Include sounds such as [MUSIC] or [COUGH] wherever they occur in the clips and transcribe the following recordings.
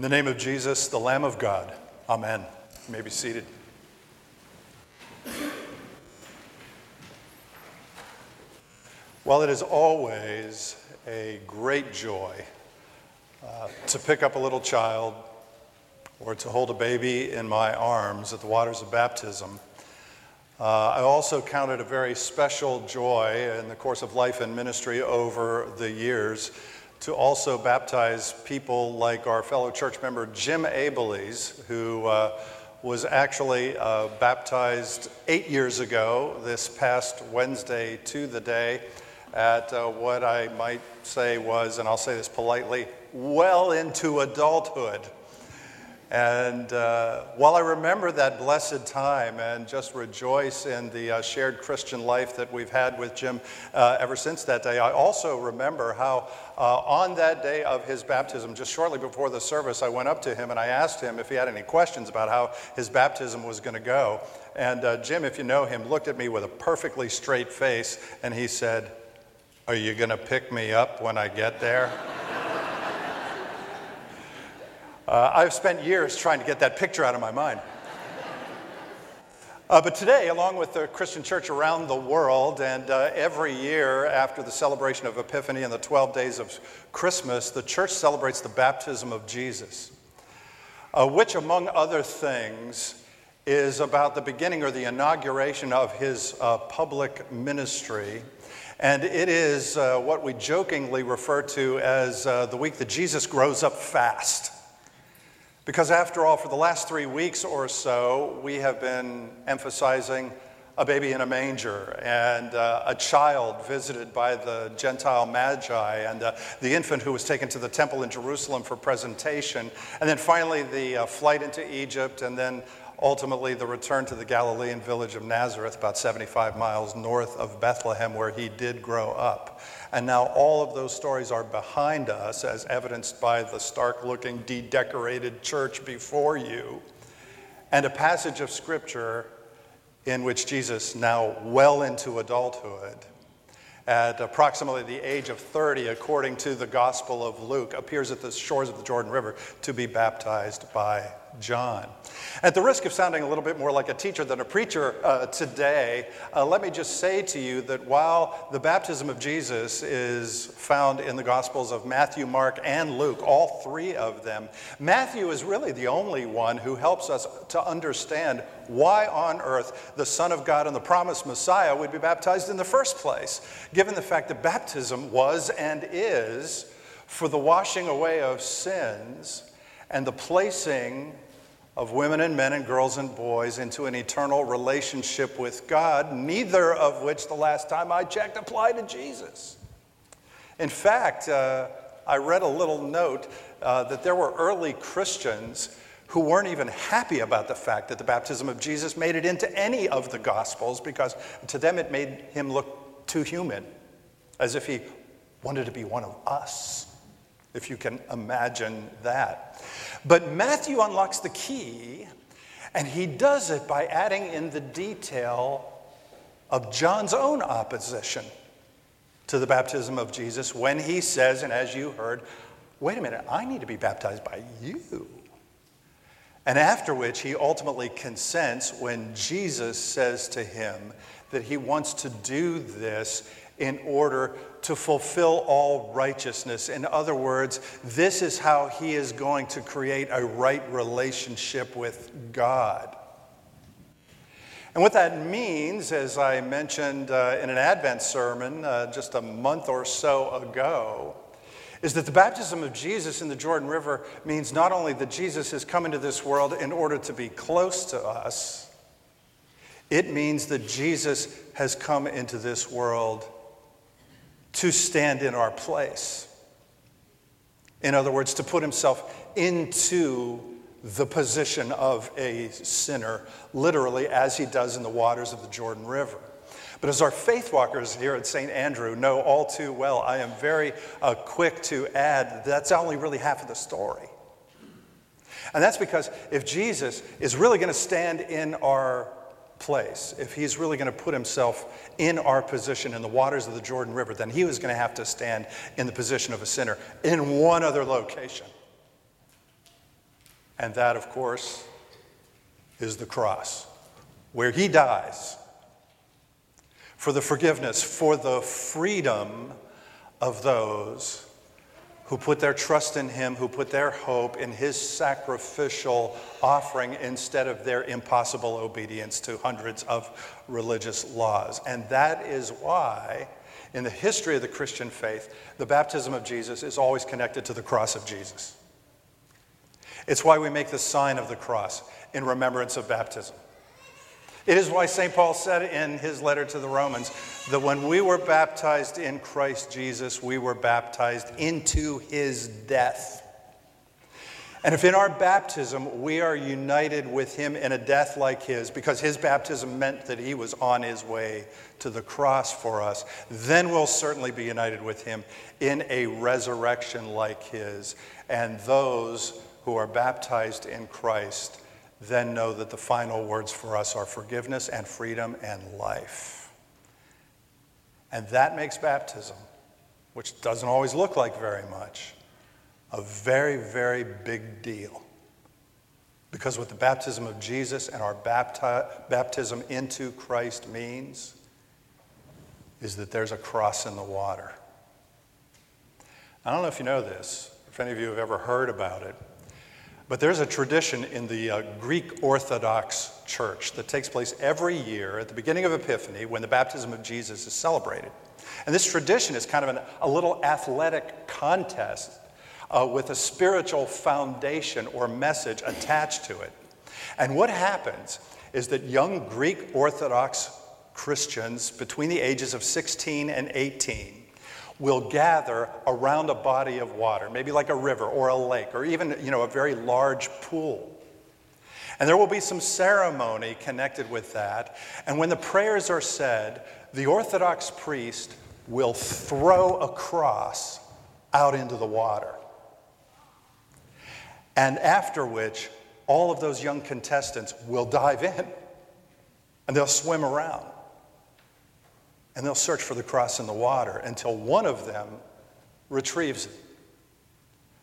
In the name of Jesus, the Lamb of God. Amen. You may be seated. Well, it is always a great joy uh, to pick up a little child or to hold a baby in my arms at the waters of baptism. Uh, I also count it a very special joy in the course of life and ministry over the years to also baptize people like our fellow church member Jim Abelies, who uh, was actually uh, baptized eight years ago, this past Wednesday to the day, at uh, what I might say was, and I'll say this politely, well into adulthood. And uh, while I remember that blessed time and just rejoice in the uh, shared Christian life that we've had with Jim uh, ever since that day, I also remember how uh, on that day of his baptism, just shortly before the service, I went up to him and I asked him if he had any questions about how his baptism was going to go. And uh, Jim, if you know him, looked at me with a perfectly straight face and he said, Are you going to pick me up when I get there? Uh, I've spent years trying to get that picture out of my mind. Uh, but today, along with the Christian church around the world, and uh, every year after the celebration of Epiphany and the 12 days of Christmas, the church celebrates the baptism of Jesus, uh, which, among other things, is about the beginning or the inauguration of his uh, public ministry. And it is uh, what we jokingly refer to as the week that Jesus grows up fast. Because, after all, for the last three weeks or so, we have been emphasizing a baby in a manger and uh, a child visited by the Gentile Magi and uh, the infant who was taken to the temple in Jerusalem for presentation. And then finally, the uh, flight into Egypt, and then ultimately the return to the Galilean village of Nazareth, about 75 miles north of Bethlehem, where he did grow up. And now all of those stories are behind us, as evidenced by the stark looking, de decorated church before you, and a passage of scripture in which Jesus, now well into adulthood, at approximately the age of 30, according to the Gospel of Luke, appears at the shores of the Jordan River to be baptized by John. At the risk of sounding a little bit more like a teacher than a preacher uh, today, uh, let me just say to you that while the baptism of Jesus is found in the Gospels of Matthew, Mark, and Luke, all three of them, Matthew is really the only one who helps us to understand why on earth the Son of God and the promised Messiah would be baptized in the first place, given the fact that baptism was and is for the washing away of sins and the placing of women and men and girls and boys into an eternal relationship with God, neither of which the last time I checked applied to Jesus. In fact, uh, I read a little note uh, that there were early Christians who weren't even happy about the fact that the baptism of Jesus made it into any of the Gospels because to them it made him look too human, as if he wanted to be one of us if you can imagine that. But Matthew unlocks the key, and he does it by adding in the detail of John's own opposition to the baptism of Jesus when he says, and as you heard, wait a minute, I need to be baptized by you. And after which he ultimately consents when Jesus says to him that he wants to do this in order to fulfill all righteousness. In other words, this is how he is going to create a right relationship with God. And what that means, as I mentioned uh, in an Advent sermon uh, just a month or so ago, is that the baptism of Jesus in the Jordan River means not only that Jesus has come into this world in order to be close to us, it means that Jesus has come into this world to stand in our place. In other words, to put himself into the position of a sinner, literally, as he does in the waters of the Jordan River. But as our faith walkers here at St. Andrew know all too well, I am very uh, quick to add that's only really half of the story. And that's because if Jesus is really going to stand in our place, if he's really going to put himself in our position in the waters of the Jordan River, then he was going to have to stand in the position of a sinner in one other location. And that, of course, is the cross, where he dies for the forgiveness, for the freedom of those who put their trust in him, who put their hope in his sacrificial offering instead of their impossible obedience to hundreds of religious laws. And that is why, in the history of the Christian faith, the baptism of Jesus is always connected to the cross of Jesus. It's why we make the sign of the cross in remembrance of baptism. It is why St. Paul said in his letter to the Romans that when we were baptized in Christ Jesus, we were baptized into his death. And if in our baptism we are united with him in a death like his, because his baptism meant that he was on his way to the cross for us, then we'll certainly be united with him in a resurrection like his. And those who are baptized in Christ then know that the final words for us are forgiveness and freedom and life. And that makes baptism, which doesn't always look like very much, a very, very big deal. Because what the baptism of Jesus and our bapti- baptism into Christ means is that there's a cross in the water. I don't know if you know this, if any of you have ever heard about it, but there's a tradition in the uh, Greek Orthodox Church that takes place every year at the beginning of Epiphany when the baptism of Jesus is celebrated. And this tradition is kind of an, a little athletic contest uh, with a spiritual foundation or message attached to it. And what happens is that young Greek Orthodox Christians between the ages of 16 and 18 will gather around a body of water, maybe like a river or a lake or even you know, a very large pool. And there will be some ceremony connected with that. And when the prayers are said, the Orthodox priest will throw a cross out into the water. And after which, all of those young contestants will dive in and they'll swim around and they'll search for the cross in the water until one of them retrieves it.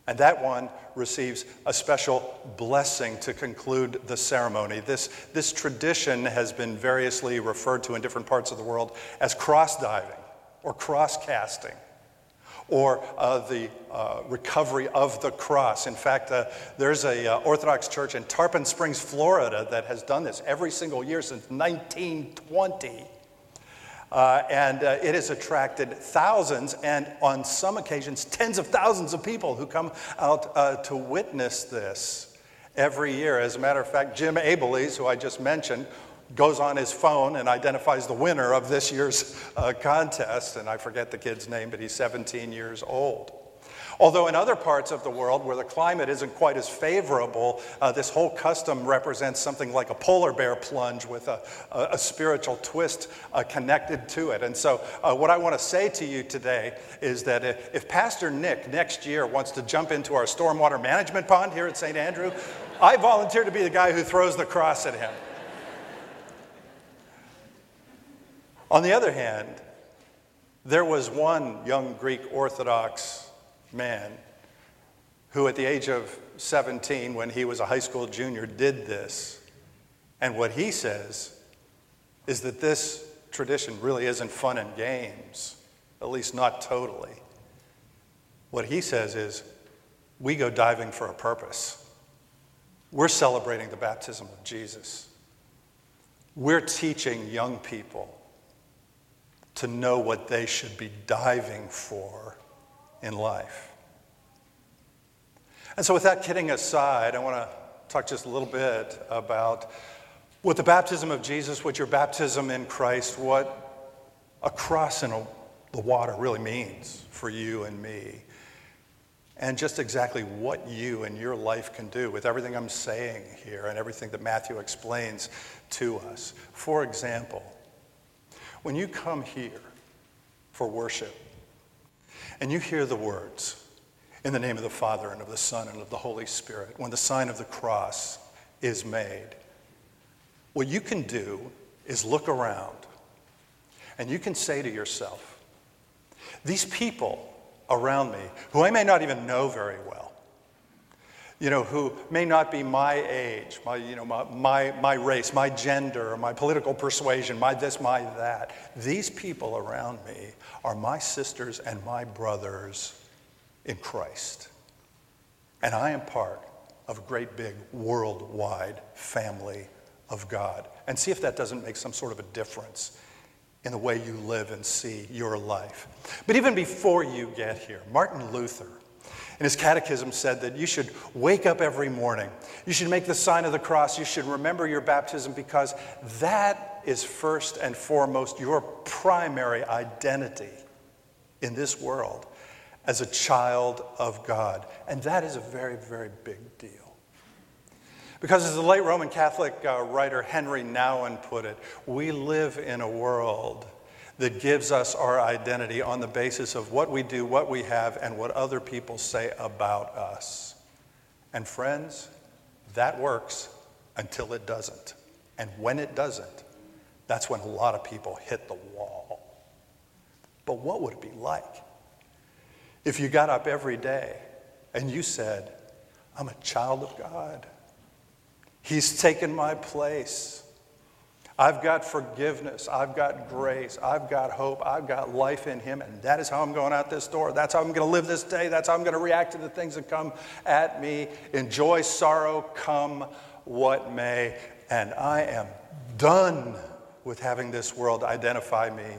And that one receives a special blessing to conclude the ceremony. This, this tradition has been variously referred to in different parts of the world as cross diving or cross casting or uh, the uh, recovery of the cross. In fact, uh, there's a uh, Orthodox church in Tarpon Springs, Florida, that has done this every single year since 1920. Uh, and uh, it has attracted thousands and on some occasions tens of thousands of people who come out uh, to witness this every year. As a matter of fact, Jim Abelies, who I just mentioned, goes on his phone and identifies the winner of this year's uh, contest. And I forget the kid's name, but he's 17 years old. Although in other parts of the world where the climate isn't quite as favorable, uh, this whole custom represents something like a polar bear plunge with a, a, a spiritual twist uh, connected to it. And so, uh, what I want to say to you today is that if, if Pastor Nick next year wants to jump into our stormwater management pond here at St. Andrew, I volunteer to be the guy who throws the cross at him. On the other hand, there was one young Greek Orthodox man who, at the age of 17, when he was a high school junior, did this. And what he says is that this tradition really isn't fun and games, at least not totally. What he says is, we go diving for a purpose. We're celebrating the baptism of Jesus. We're teaching young people to know what they should be diving for in life. And so, with that kidding aside, I want to talk just a little bit about what the baptism of Jesus, what your baptism in Christ, what a cross in a, the water really means for you and me, and just exactly what you and your life can do with everything I'm saying here and everything that Matthew explains to us. For example, when you come here for worship, and you hear the words, in the name of the Father and of the Son and of the Holy Spirit, when the sign of the cross is made, what you can do is look around and you can say to yourself, these people around me, who I may not even know very well, you know, who may not be my age, my, you know, my, my, my race, my gender, my political persuasion, my this, my that. These people around me are my sisters and my brothers in Christ. And I am part of a great big worldwide family of God. And see if that doesn't make some sort of a difference in the way you live and see your life. But even before you get here, Martin Luther in his catechism said that you should wake up every morning. You should make the sign of the cross. You should remember your baptism because that is first and foremost your primary identity in this world as a child of God. And that is a very, very big deal. Because, as the late Roman Catholic uh, writer Henry Nouwen put it, we live in a world that gives us our identity on the basis of what we do, what we have, and what other people say about us. And friends, that works until it doesn't. And when it doesn't, that's when a lot of people hit the wall. But what would it be like if you got up every day and you said, I'm a child of God? He's taken my place. I've got forgiveness. I've got grace. I've got hope. I've got life in Him. And that is how I'm going out this door. That's how I'm going to live this day. That's how I'm going to react to the things that come at me. Enjoy sorrow, come what may. And I am done with having this world identify me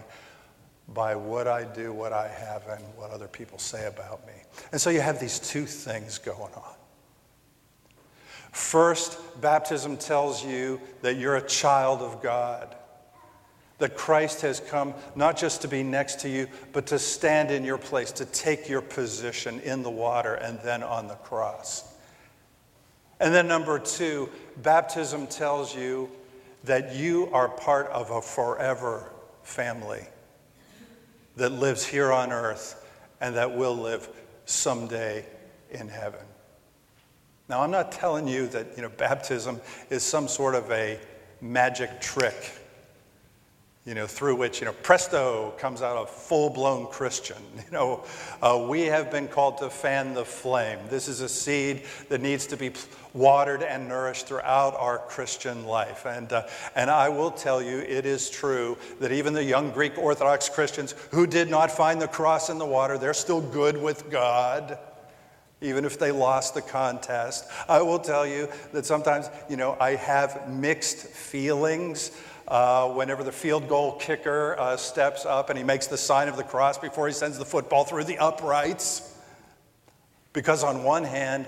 by what I do, what I have, and what other people say about me. And so you have these two things going on. First, baptism tells you that you're a child of God, that Christ has come not just to be next to you, but to stand in your place, to take your position in the water and then on the cross. And then, number two, baptism tells you that you are part of a forever family that lives here on earth and that will live someday in heaven. Now, I'm not telling you that you know, baptism is some sort of a magic trick, you know, through which, you know, presto comes out a full blown Christian. [LAUGHS] You know, uh, we have been called to fan the flame. This is a seed that needs to be watered and nourished throughout our Christian life. And, uh, and I will tell you, it is true that even the young Greek Orthodox Christians who did not find the cross in the water, they're still good with God even if they lost the contest. I will tell you that sometimes, you know, I have mixed feelings. Uh, whenever the field goal kicker uh, steps up and he makes the sign of the cross before he sends the football through the uprights. Because, on one hand,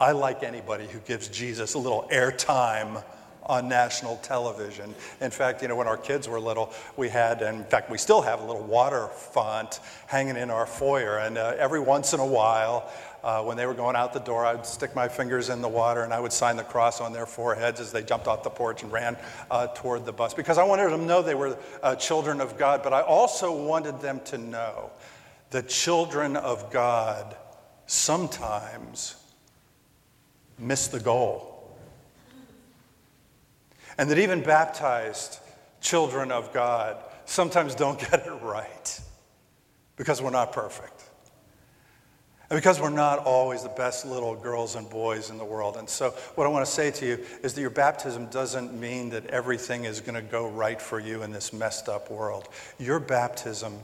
I like anybody who gives Jesus a little airtime on national television. In fact, you know, when our kids were little, we had, and in fact, we still have a little water font hanging in our foyer. And uh, every once in a while, uh, when they were going out the door, I'd stick my fingers in the water and I would sign the cross on their foreheads as they jumped off the porch and ran uh, toward the bus because I wanted them to know they were uh, children of God, but I also wanted them to know that children of God sometimes miss the goal. And that even baptized children of God sometimes don't [LAUGHS] get it right because we're not perfect. And because we're not always the best little girls and boys in the world. And so, what I want to say to you is that your baptism doesn't mean that everything is going to go right for you in this messed up world. Your baptism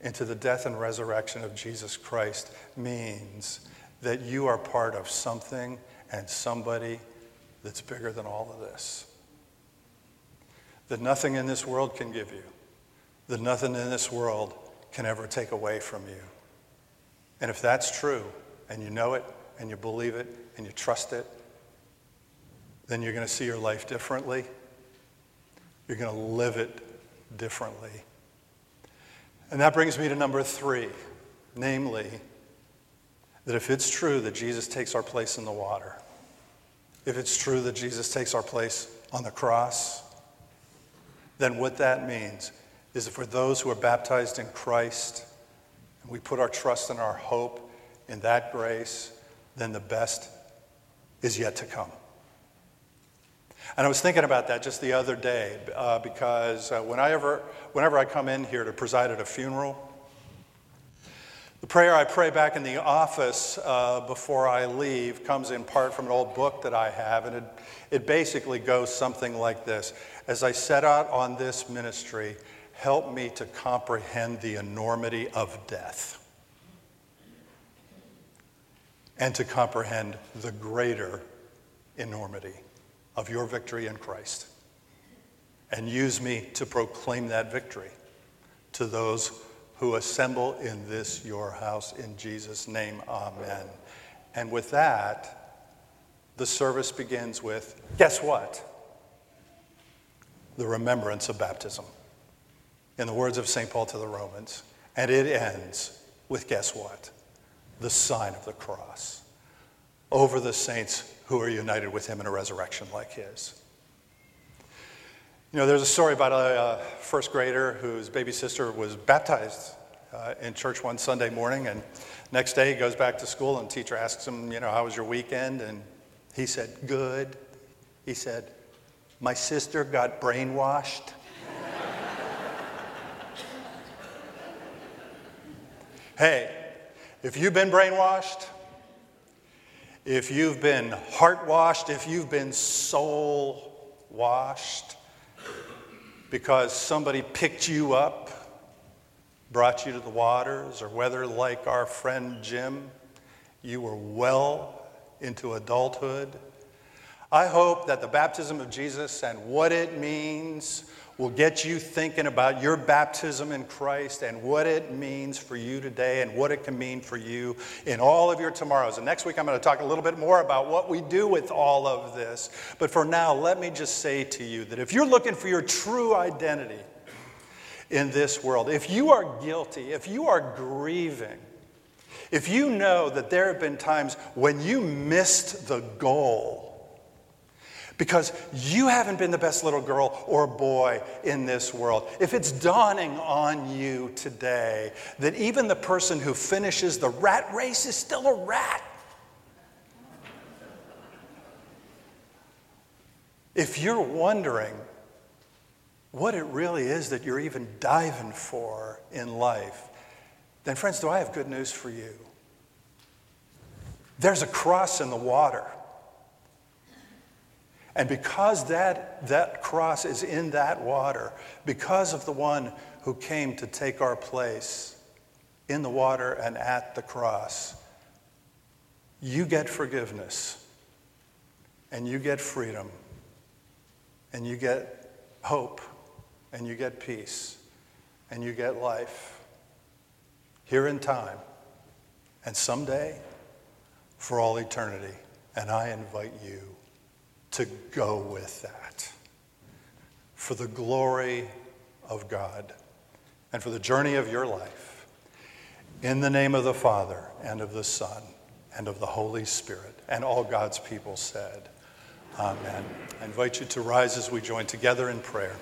into the death and resurrection of Jesus Christ means that you are part of something and somebody that's bigger than all of this. That nothing in this world can give you, that nothing in this world can ever take away from you. And if that's true, and you know it, and you believe it, and you trust it, then you're going to see your life differently. You're going to live it differently. And that brings me to number three, namely, that if it's true that Jesus takes our place in the water, if it's true that Jesus takes our place on the cross, then what that means is that for those who are baptized in Christ, and we put our trust and our hope in that grace, then the best is yet to come. And I was thinking about that just the other day uh, because uh, whenever, whenever I come in here to preside at a funeral, The prayer I pray back in the office uh, before I leave comes in part from an old book that I have, and it, it basically goes something like this As I set out on this ministry, help me to comprehend the enormity of death and to comprehend the greater enormity of your victory in Christ. And use me to proclaim that victory to those who assemble in this your house in Jesus' name. Amen. And with that, the service begins with guess what? The remembrance of baptism. In the words of St. Paul to the Romans. And it ends with guess what? The sign of the cross over the saints who are united with him in a resurrection like his. You know, there's a story about a, first grader whose baby sister was baptized uh, in church one Sunday morning, and next day he goes back to school, and teacher asks him, you know, how was your weekend? And he said, good. He said, my sister got brainwashed. Hey, if you've been brainwashed, if you've been heart washed, if you've been soul washed, because somebody picked you up, brought you to the waters, or whether, like our friend Jim, you were well into adulthood. I hope that the baptism of Jesus and what it means will get you thinking about your baptism in Christ and what it means for you today and what it can mean for you in all of your tomorrows. And next week, I'm going to talk a little bit more about what we do with all of this. But for now, let me just say to you that if you're looking for your true identity in this world, if you are guilty, if you are grieving, if you know that there have been times when you missed the goal, because you haven't been the best little girl or boy in this world. If it's dawning on you today that even the person who finishes the rat race is still a rat, if you're wondering what it really is that you're even diving for in life, then, friends, do I have good news for you? There's a cross in the water. And because that, that cross is in that water, because of the one who came to take our place in the water and at the cross, you get forgiveness, and you get freedom, and you get hope, and you get peace, and you get life here in time, and someday for all eternity. And I invite you to go with that for the glory of God and for the journey of your life. In the name of the Father and of the Son and of the Holy Spirit. And all God's people said, Amen. I invite you to rise as we join together in prayer.